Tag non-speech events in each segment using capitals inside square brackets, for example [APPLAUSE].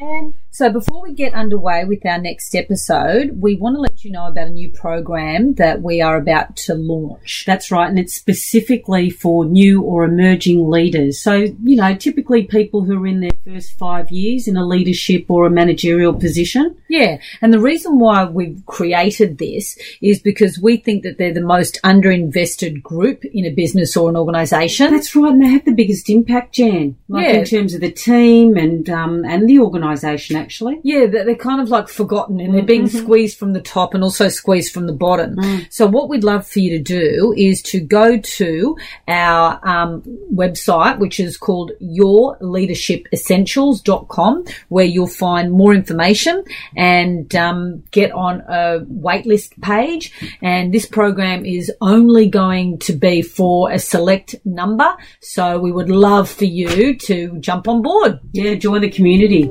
and so, before we get underway with our next episode, we want to let you know about a new program that we are about to launch. That's right, and it's specifically for new or emerging leaders. So, you know, typically people who are in their first five years in a leadership or a managerial position. Yeah, and the reason why we've created this is because we think that they're the most underinvested group in a business or an organisation. That's right, and they have the biggest impact, Jan. Like Yeah. in terms of the team and um, and the organisation, actually. Yeah, they're, they're kind of like forgotten and they're being squeezed from the top and also squeezed from the bottom. So what we'd love for you to do is to go to our um, website, which is called yourleadershipessentials.com, where you'll find more information and um, get on a waitlist page. And this program is only going to be for a select number. So we would love for you to jump on board. Yeah, join the community.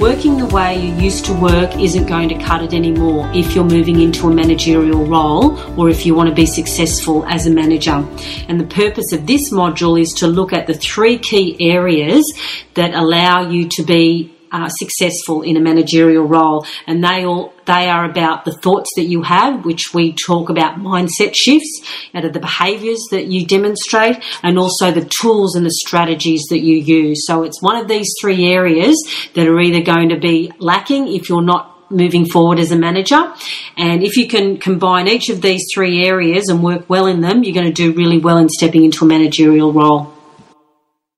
Working the way you used to work isn't going to cut it anymore if you're moving into a managerial role or if you want to be successful as a manager. And the purpose of this module is to look at the three key areas that allow you to be uh, successful in a managerial role, and they all they are about the thoughts that you have, which we talk about mindset shifts, out of the behaviours that you demonstrate, and also the tools and the strategies that you use. So it's one of these three areas that are either going to be lacking if you're not moving forward as a manager. And if you can combine each of these three areas and work well in them, you're going to do really well in stepping into a managerial role.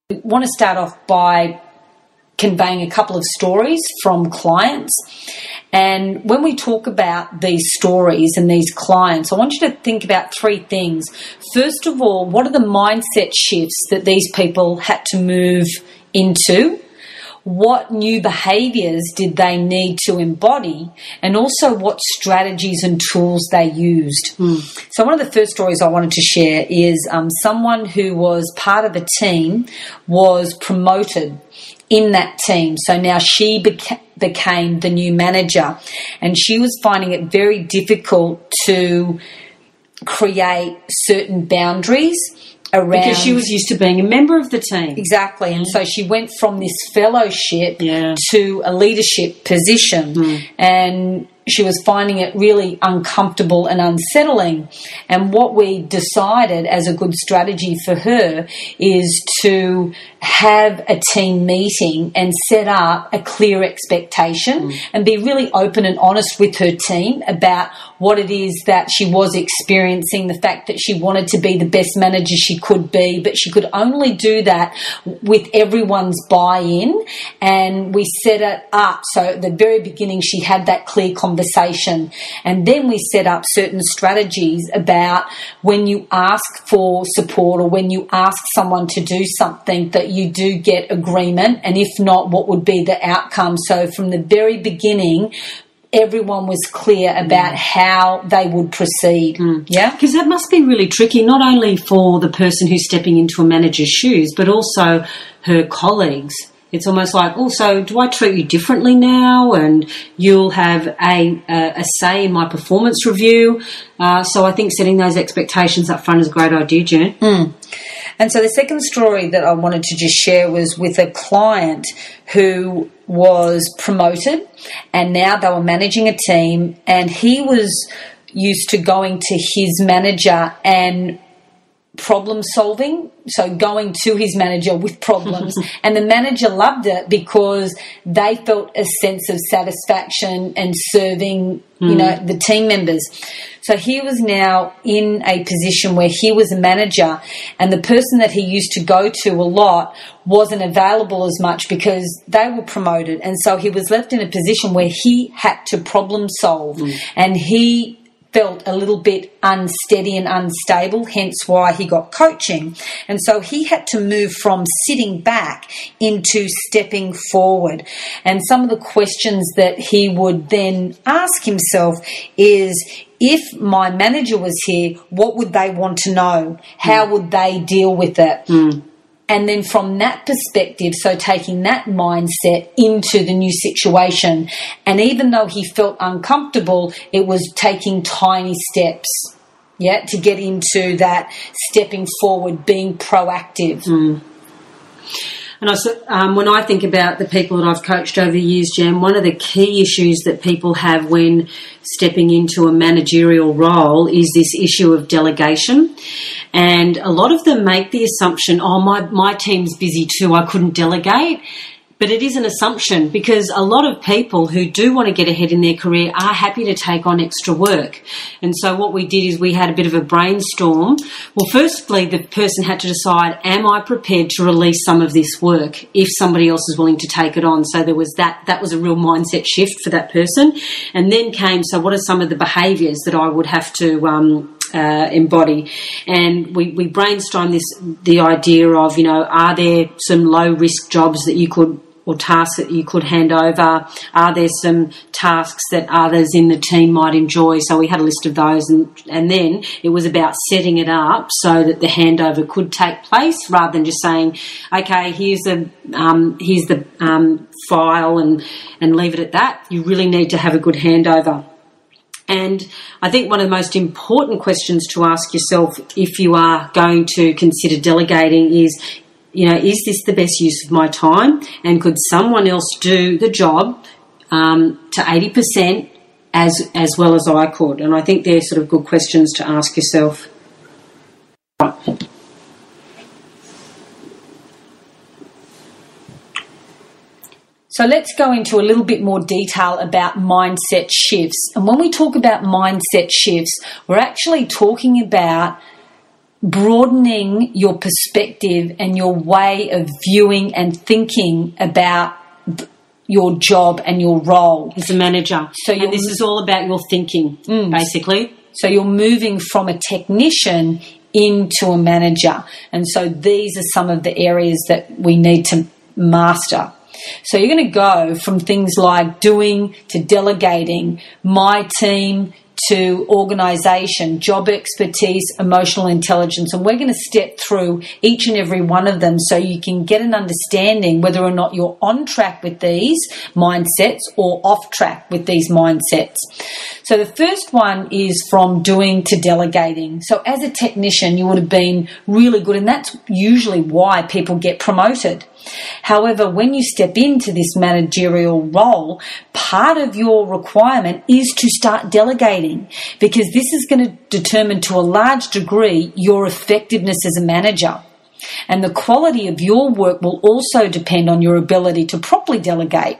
We want to start off by conveying a couple of stories from clients. And when we talk about these stories and these clients, I want you to think about three things. First of all, what are the mindset shifts that these people had to move into? What new behaviors did they need to embody? And also what strategies and tools they used. So, one of the first stories I wanted to share is um, someone who was part of a team was promoted in that team. So now she beca- became the new manager, and she was finding it very difficult to create certain boundaries around Because she was used to being a member of the team. Exactly. And so she went from this fellowship Yeah. to a leadership position. Mm. And she was finding it really uncomfortable and unsettling. And what we decided as a good strategy for her is to have a team meeting and set up a clear expectation mm. and be really open and honest with her team about what it is that she was experiencing, the fact that she wanted to be the best manager she could be, but she could only do that with everyone's buy in. And we set it up so at the very beginning she had that clear conversation. And then we set up certain strategies about when you ask for support or when you ask someone to do something that you do get agreement. And if not, what would be the outcome? So from the very beginning, everyone was clear about mm. how they would proceed. Mm. Yeah. Because that must be really tricky, not only for the person who's stepping into a manager's shoes, but also her colleagues. It's almost like, also, do I treat you differently now? And you'll have a, a, a say in my performance review. Uh, so I think setting those expectations up front is a great idea, Jen. And so the second story that I wanted to just share was with a client who was promoted and now they were managing a team and he was used to going to his manager and problem solving so going to his manager with problems. [LAUGHS] And the manager loved it because they felt a sense of satisfaction and serving you know hmm. the team members. So he was now in a position where he was a manager and the person that he used to go to a lot wasn't available as much because they were promoted. And so he was left in a position where he had to problem solve. Hmm. And he felt a little bit unsteady and unstable, hence why he got coaching. And so he had to move from sitting back into stepping forward. And some of the questions that he would then ask himself is if my manager was here, what would they want to know? How mm. would they deal with it? Mm. And then from that perspective, so taking that mindset into the new situation. And even though he felt uncomfortable, it was taking tiny steps. Yeah, to get into that stepping forward, being proactive. Mm. And I, um, when I think about the people that I've coached over the years, Jan, one of the key issues that people have when stepping into a managerial role is this issue of delegation. And a lot of them make the assumption, oh, my, my team's busy too, I couldn't delegate. But it is an assumption because a lot of people who do want to get ahead in their career are happy to take on extra work. And so what we did is we had a bit of a brainstorm. Well, firstly, the person had to decide, am I prepared to release some of this work if somebody else is willing to take it on? So there was that, that was a real mindset shift for that person. And then came, so what are some of the behaviours that I would have to, um, uh, embody. And we, we brainstormed this the idea of, you know, are there some low risk jobs that you could or tasks that you could hand over? Are there some tasks that others in the team might enjoy? So we had a list of those, and, and then it was about setting it up so that the handover could take place rather than just saying, okay, here's the um, here's the um, file and and leave it at that. You really need to have a good handover. And I think one of the most important questions to ask yourself if you are going to consider delegating is you know, is this the best use of my time? And could someone else do the job um, to 80% as, as well as I could? And I think they're sort of good questions to ask yourself. So let's go into a little bit more detail about mindset shifts. And when we talk about mindset shifts, we're actually talking about broadening your perspective and your way of viewing and thinking about your job and your role as a manager. So and this is all about your thinking, mm. basically. So you're moving from a technician into a manager. And so these are some of the areas that we need to master. So you're going to go from things like doing to delegating, my team to organisation, job expertise, emotional intelligence. And we're going to step through each and every one of them so you can get an understanding whether or not you're on track with these mindsets or off track with these mindsets. So the first one is from doing to delegating. So as a technician, you would have been really good, and that's usually why people get promoted. However, when you step into this managerial role, part of your requirement is to start delegating because this is going to determine to a large degree your effectiveness as a manager. And the quality of your work will also depend on your ability to properly delegate.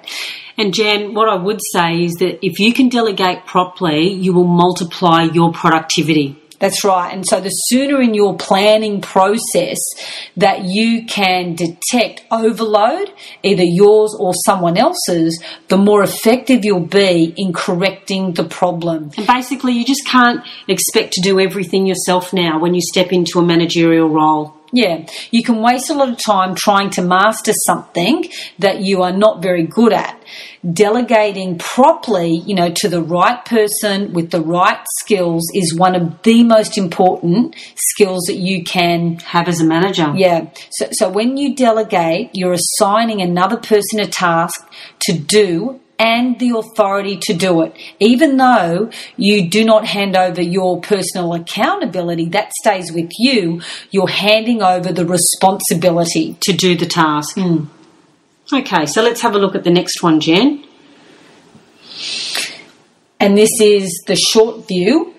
And Jan, what I would say is that if you can delegate properly, you will multiply your productivity. That's right. And so the sooner in your planning process that you can detect overload, either yours or someone else's, the more effective you'll be in correcting the problem. And basically, you just can't expect to do everything yourself now when you step into a managerial role. Yeah, you can waste a lot of time trying to master something that you are not very good at. Delegating properly, you know, to the right person with the right skills is one of the most important skills that you can have as a manager. Yeah. So, so when you delegate, you're assigning another person a task to do and the authority to do it. Even though you do not hand over your personal accountability, that stays with you, you're handing over the responsibility to do the task. Mm. Okay, so let's have a look at the next one, Jen. And this is the short view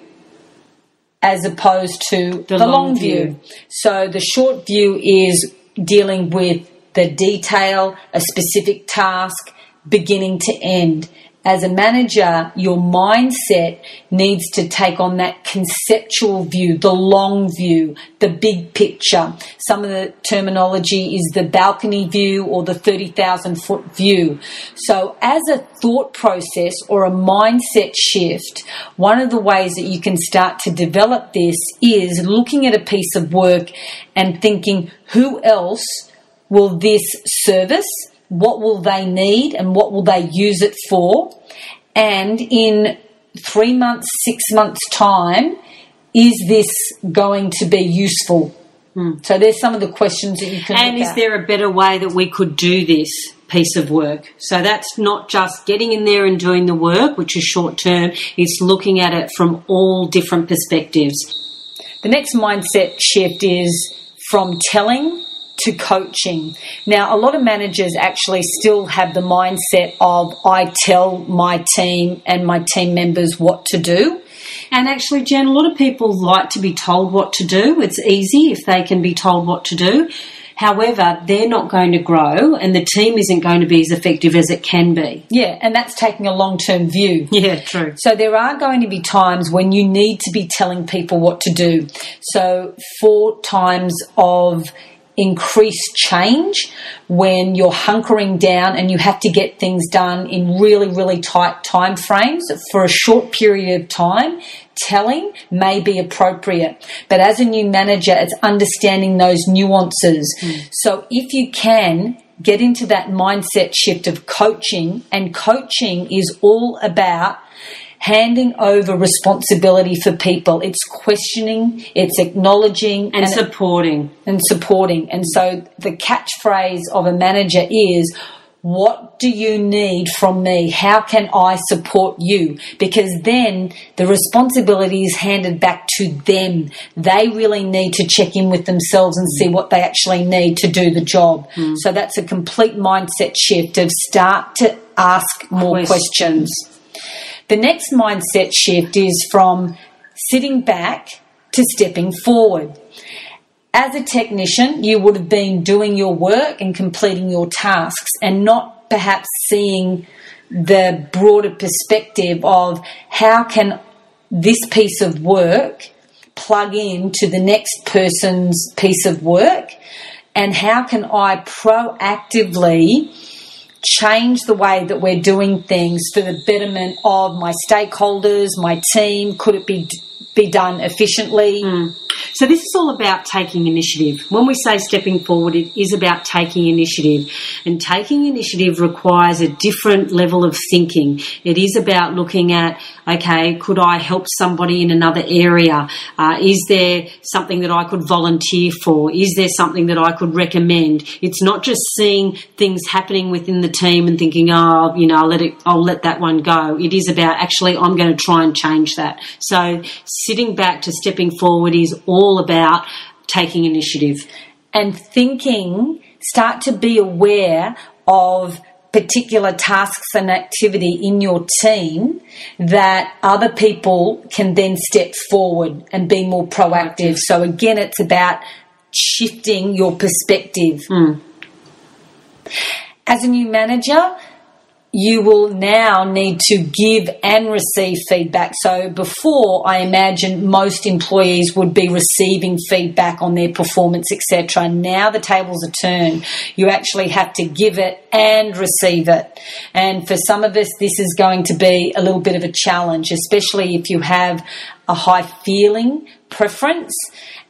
as opposed to the, the long, long view. view. So the short view is dealing with the detail, a specific task, beginning to end. as a manager, your mindset needs to take on that conceptual view, the long view, the big picture. Some of the terminology is the balcony view or the 30,000 foot view. So, as a thought process or a mindset shift, one of the ways that you can start to develop this is looking at a piece of work and thinking, who else will this service? What will they need and what will they use it for? And in three months, six months' time, is this going to be useful? Hmm. So there's some of the questions that you can. And is at. there a better way that we could do this piece of work? So that's not just getting in there and doing the work, which is short term. It's looking at it from all different perspectives. The next mindset shift is from telling to coaching. Now, a lot of managers actually still have the mindset of I tell my team and my team members what to do. And actually, Jen, a lot of people like to be told what to do. It's easy if they can be told what to do. However, they're not going to grow and the team isn't going to be as effective as it can be. Yeah, and that's taking a long term view. Yeah, true. So there are going to be times when you need to be telling people what to do. So, for times of increased change when you're hunkering down and you have to get things done in really really tight time frames for a short period of time telling may be appropriate but as a new manager it's understanding those nuances mm. so if you can get into that mindset shift of coaching and coaching is all about handing over responsibility for people. It's questioning, it's acknowledging, and, and supporting. And supporting. And so the catchphrase of a manager is, what do you need from me? How can I support you? Because then the responsibility is handed back to them. They really need to check in with themselves and see what they actually need to do the job. Mm. So that's a complete mindset shift of start to ask more questions. questions. The next mindset shift is from sitting back to stepping forward. As a technician, you would have been doing your work and completing your tasks and not perhaps seeing the broader perspective of how can this piece of work plug in to the next person's piece of work and how can I proactively change the way that we're doing things for the betterment of my stakeholders, my team? Could it be be done efficiently? Mm. So this is all about taking initiative. When we say stepping forward, it is about taking initiative. And taking initiative requires a different level of thinking. It is about looking at, okay, could I help somebody in another area? Uh, is there something that I could volunteer for? Is there something that I could recommend? It's not just seeing things happening within the team and thinking, oh, you know, I'll let it, I'll let that one go. It is about actually, I'm going to try and change that. So sitting back to stepping forward is all about taking initiative. And thinking, start to be aware of particular tasks and activity in your team that other people can then step forward and be more proactive. So again, it's about shifting your perspective. Mm. As a new manager, you will now need to give and receive feedback. So before, I imagine most employees would be receiving feedback on their performance, etc. Now the tables are turned. You actually have to give it and receive it. And for some of us, this is going to be a little bit of a challenge, especially if you have a high feeling preference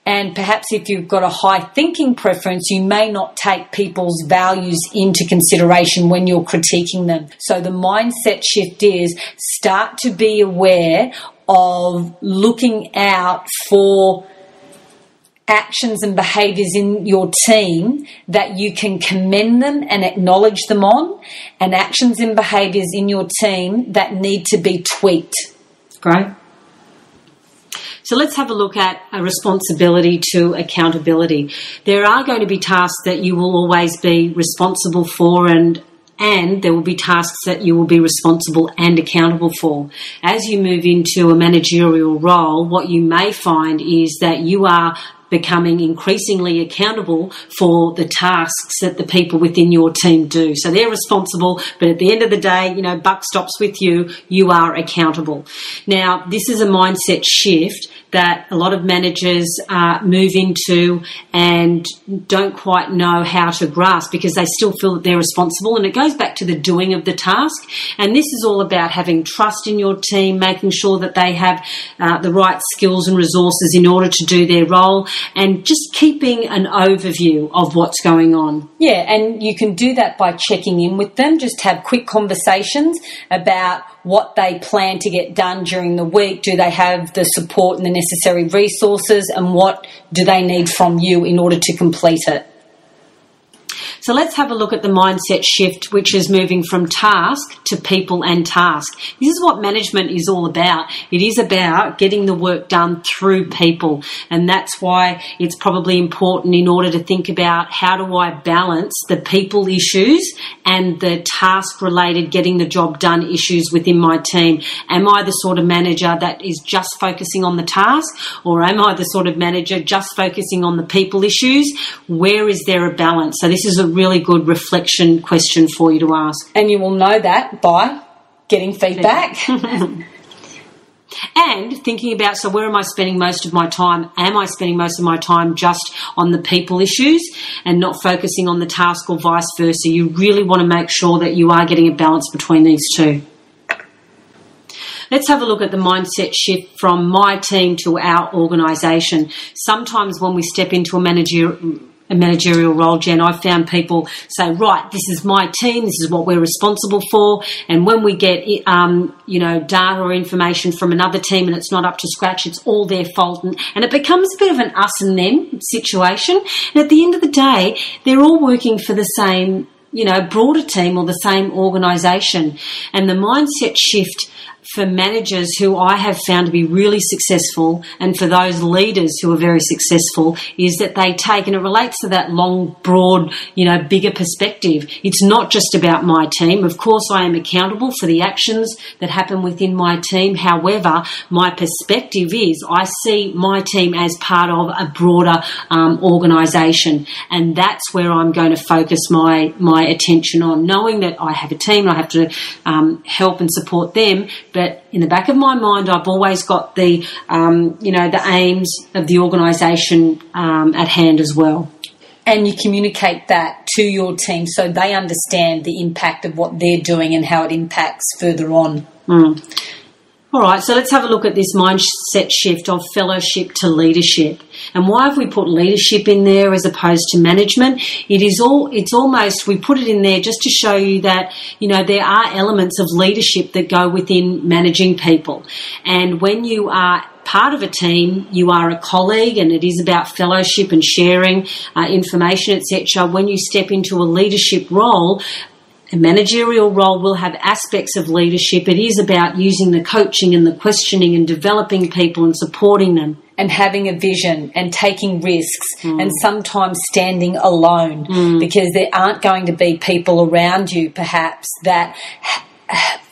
and perhaps if you've got a high thinking preference, you may not take people's values into consideration when you're critiquing them. So the mindset shift is start to be aware of looking out for actions and behaviors in your team that you can commend them and acknowledge them on, and actions and behaviors in your team that need to be tweaked. Great. So let's have a look at a responsibility to accountability. There are going to be tasks that you will always be responsible for and and there will be tasks that you will be responsible and accountable for. As you move into a managerial role, what you may find is that you are becoming increasingly accountable for the tasks that the people within your team do. So they're responsible, but at the end of the day, you know, buck stops with you. You are accountable. Now, this is a mindset shift that a lot of managers uh, move into and don't quite know how to grasp because they still feel that they're responsible. And it goes back to the doing of the task. And this is all about having trust in your team, making sure that they have uh, the right skills and resources in order to do their role, and just keeping an overview of what's going on. Yeah, and you can do that by checking in with them. Just have quick conversations about what they plan to get done during the week. Do they have the support and the necessary resources? And what do they need from you in order to complete it? So let's have a look at the mindset shift, which is moving from task to people and task. This is what management is all about. It is about getting the work done through people. And that's why it's probably important in order to think about how do I balance the people issues and the task related getting the job done issues within my team. Am I the sort of manager that is just focusing on the task or am I the sort of manager just focusing on the people issues? Where is there a balance? So this is a really good reflection question for you to ask. And you will know that by getting feedback. [LAUGHS] and thinking about so where am I spending most of my time? Am I spending most of my time just on the people issues and not focusing on the task or vice versa? You really want to make sure that you are getting a balance between these two. Let's have a look at the mindset shift from my team to our organisation. Sometimes when we step into a manager a managerial role, Jen, I've found people say, right, this is my team, this is what we're responsible for. And when we get, um, you know, data or information from another team and it's not up to scratch, it's all their fault. And, and it becomes a bit of an us and them situation. And at the end of the day, they're all working for the same you know, broader team or the same organisation. And the mindset shift for managers who I have found to be really successful and for those leaders who are very successful is that they take, and it relates to that long, broad, you know, bigger perspective. It's not just about my team. Of course, I am accountable for the actions that happen within my team. However, my perspective is I see my team as part of a broader um, organisation, and that's where I'm going to focus my my attention on, knowing that I have a team, I have to um, help and support them, but in the back of my mind, I've always got the, um, you know, the aims of the organisation um, at hand as well. And you communicate that to your team so they understand the impact of what they're doing and how it impacts further on. Mm. All right, so let's have a look at this mindset shift of fellowship to leadership. And why have we put leadership in there as opposed to management? It is all, it's almost, we put it in there just to show you that, you know, there are elements of leadership that go within managing people. And when you are part of a team, you are a colleague, and it is about fellowship and sharing uh, information, etc. When you step into a leadership role, a managerial role will have aspects of leadership. It is about using the coaching and the questioning and developing people and supporting them. And having a vision and taking risks mm. and sometimes standing alone mm. because there aren't going to be people around you perhaps that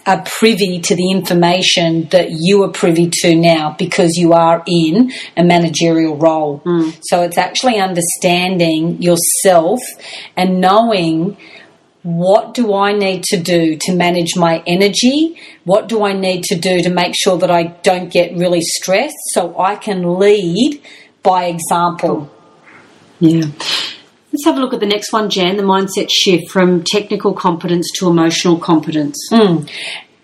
are privy to the information that you are privy to now because you are in a managerial role. Mm. So it's actually understanding yourself and knowing what do I need to do to manage my energy? What do I need to do to make sure that I don't get really stressed so I can lead by example? Yeah. Let's have a look at the next one, Jan the mindset shift from technical competence to emotional competence. Mm.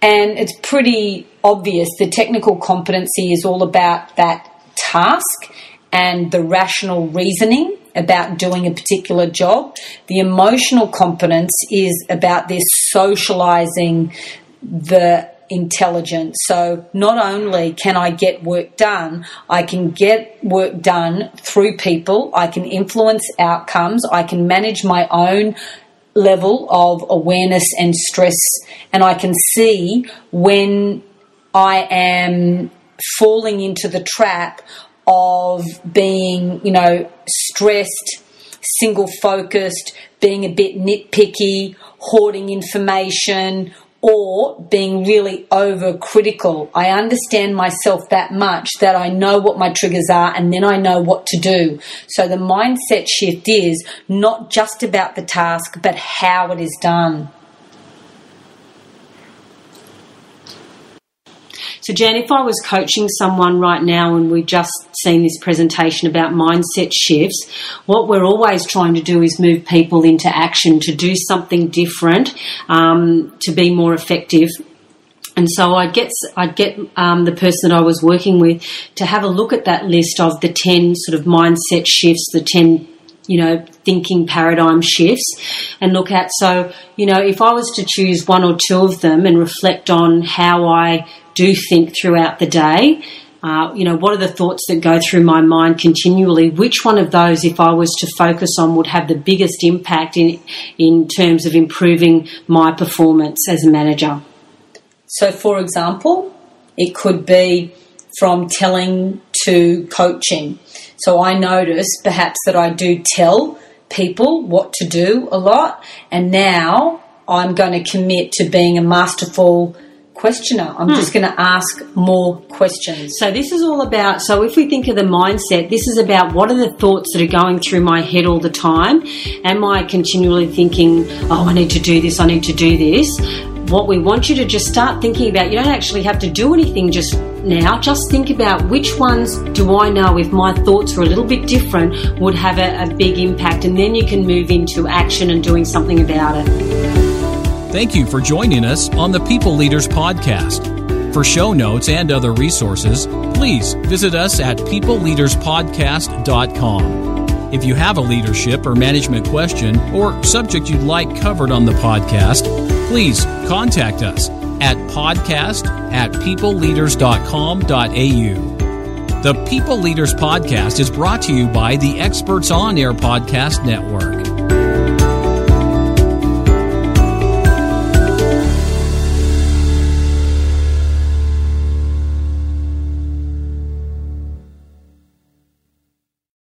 And it's pretty obvious the technical competency is all about that task and the rational reasoning about doing a particular job. The emotional competence is about this socializing the intelligence. So not only can I get work done, I can get work done through people, I can influence outcomes, I can manage my own level of awareness and stress, and I can see when I am falling into the trap of being, you know, stressed, single focused, being a bit nitpicky, hoarding information, or being really overcritical. I understand myself that much that I know what my triggers are and then I know what to do. So the mindset shift is not just about the task, but how it is done. So, Jan, if I was coaching someone right now and we've just seen this presentation about mindset shifts, what we're always trying to do is move people into action to do something different, um, to be more effective. And so I'd get I'd get um, the person that I was working with to have a look at that list of the ten sort of mindset shifts, the ten you know thinking paradigm shifts, and look at so you know if I was to choose one or two of them and reflect on how I do think throughout the day. Uh, you know, what are the thoughts that go through my mind continually? Which one of those, if I was to focus on, would have the biggest impact in in terms of improving my performance as a manager? So, for example, it could be from telling to coaching. So, I notice perhaps that I do tell people what to do a lot, and now I'm going to commit to being a masterful questioner. I'm hmm. just going to ask more questions. So this is all about. So if we think of the mindset, this is about what are the thoughts that are going through my head all the time. Am I continually thinking, "Oh, I need to do this. I need to do this." What we want you to just start thinking about. You don't actually have to do anything just now. Just think about which ones do I know if my thoughts were a little bit different would have a, a big impact, and then you can move into action and doing something about it. Thank you for joining us on the People Leaders Podcast. For show notes and other resources, please visit us at peopleleaderspodcast.com. If you have a leadership or management question or subject you'd like covered on the podcast, please contact us at podcast at peopleleaders.com.au. The People Leaders Podcast is brought to you by the Experts on Air Podcast Network.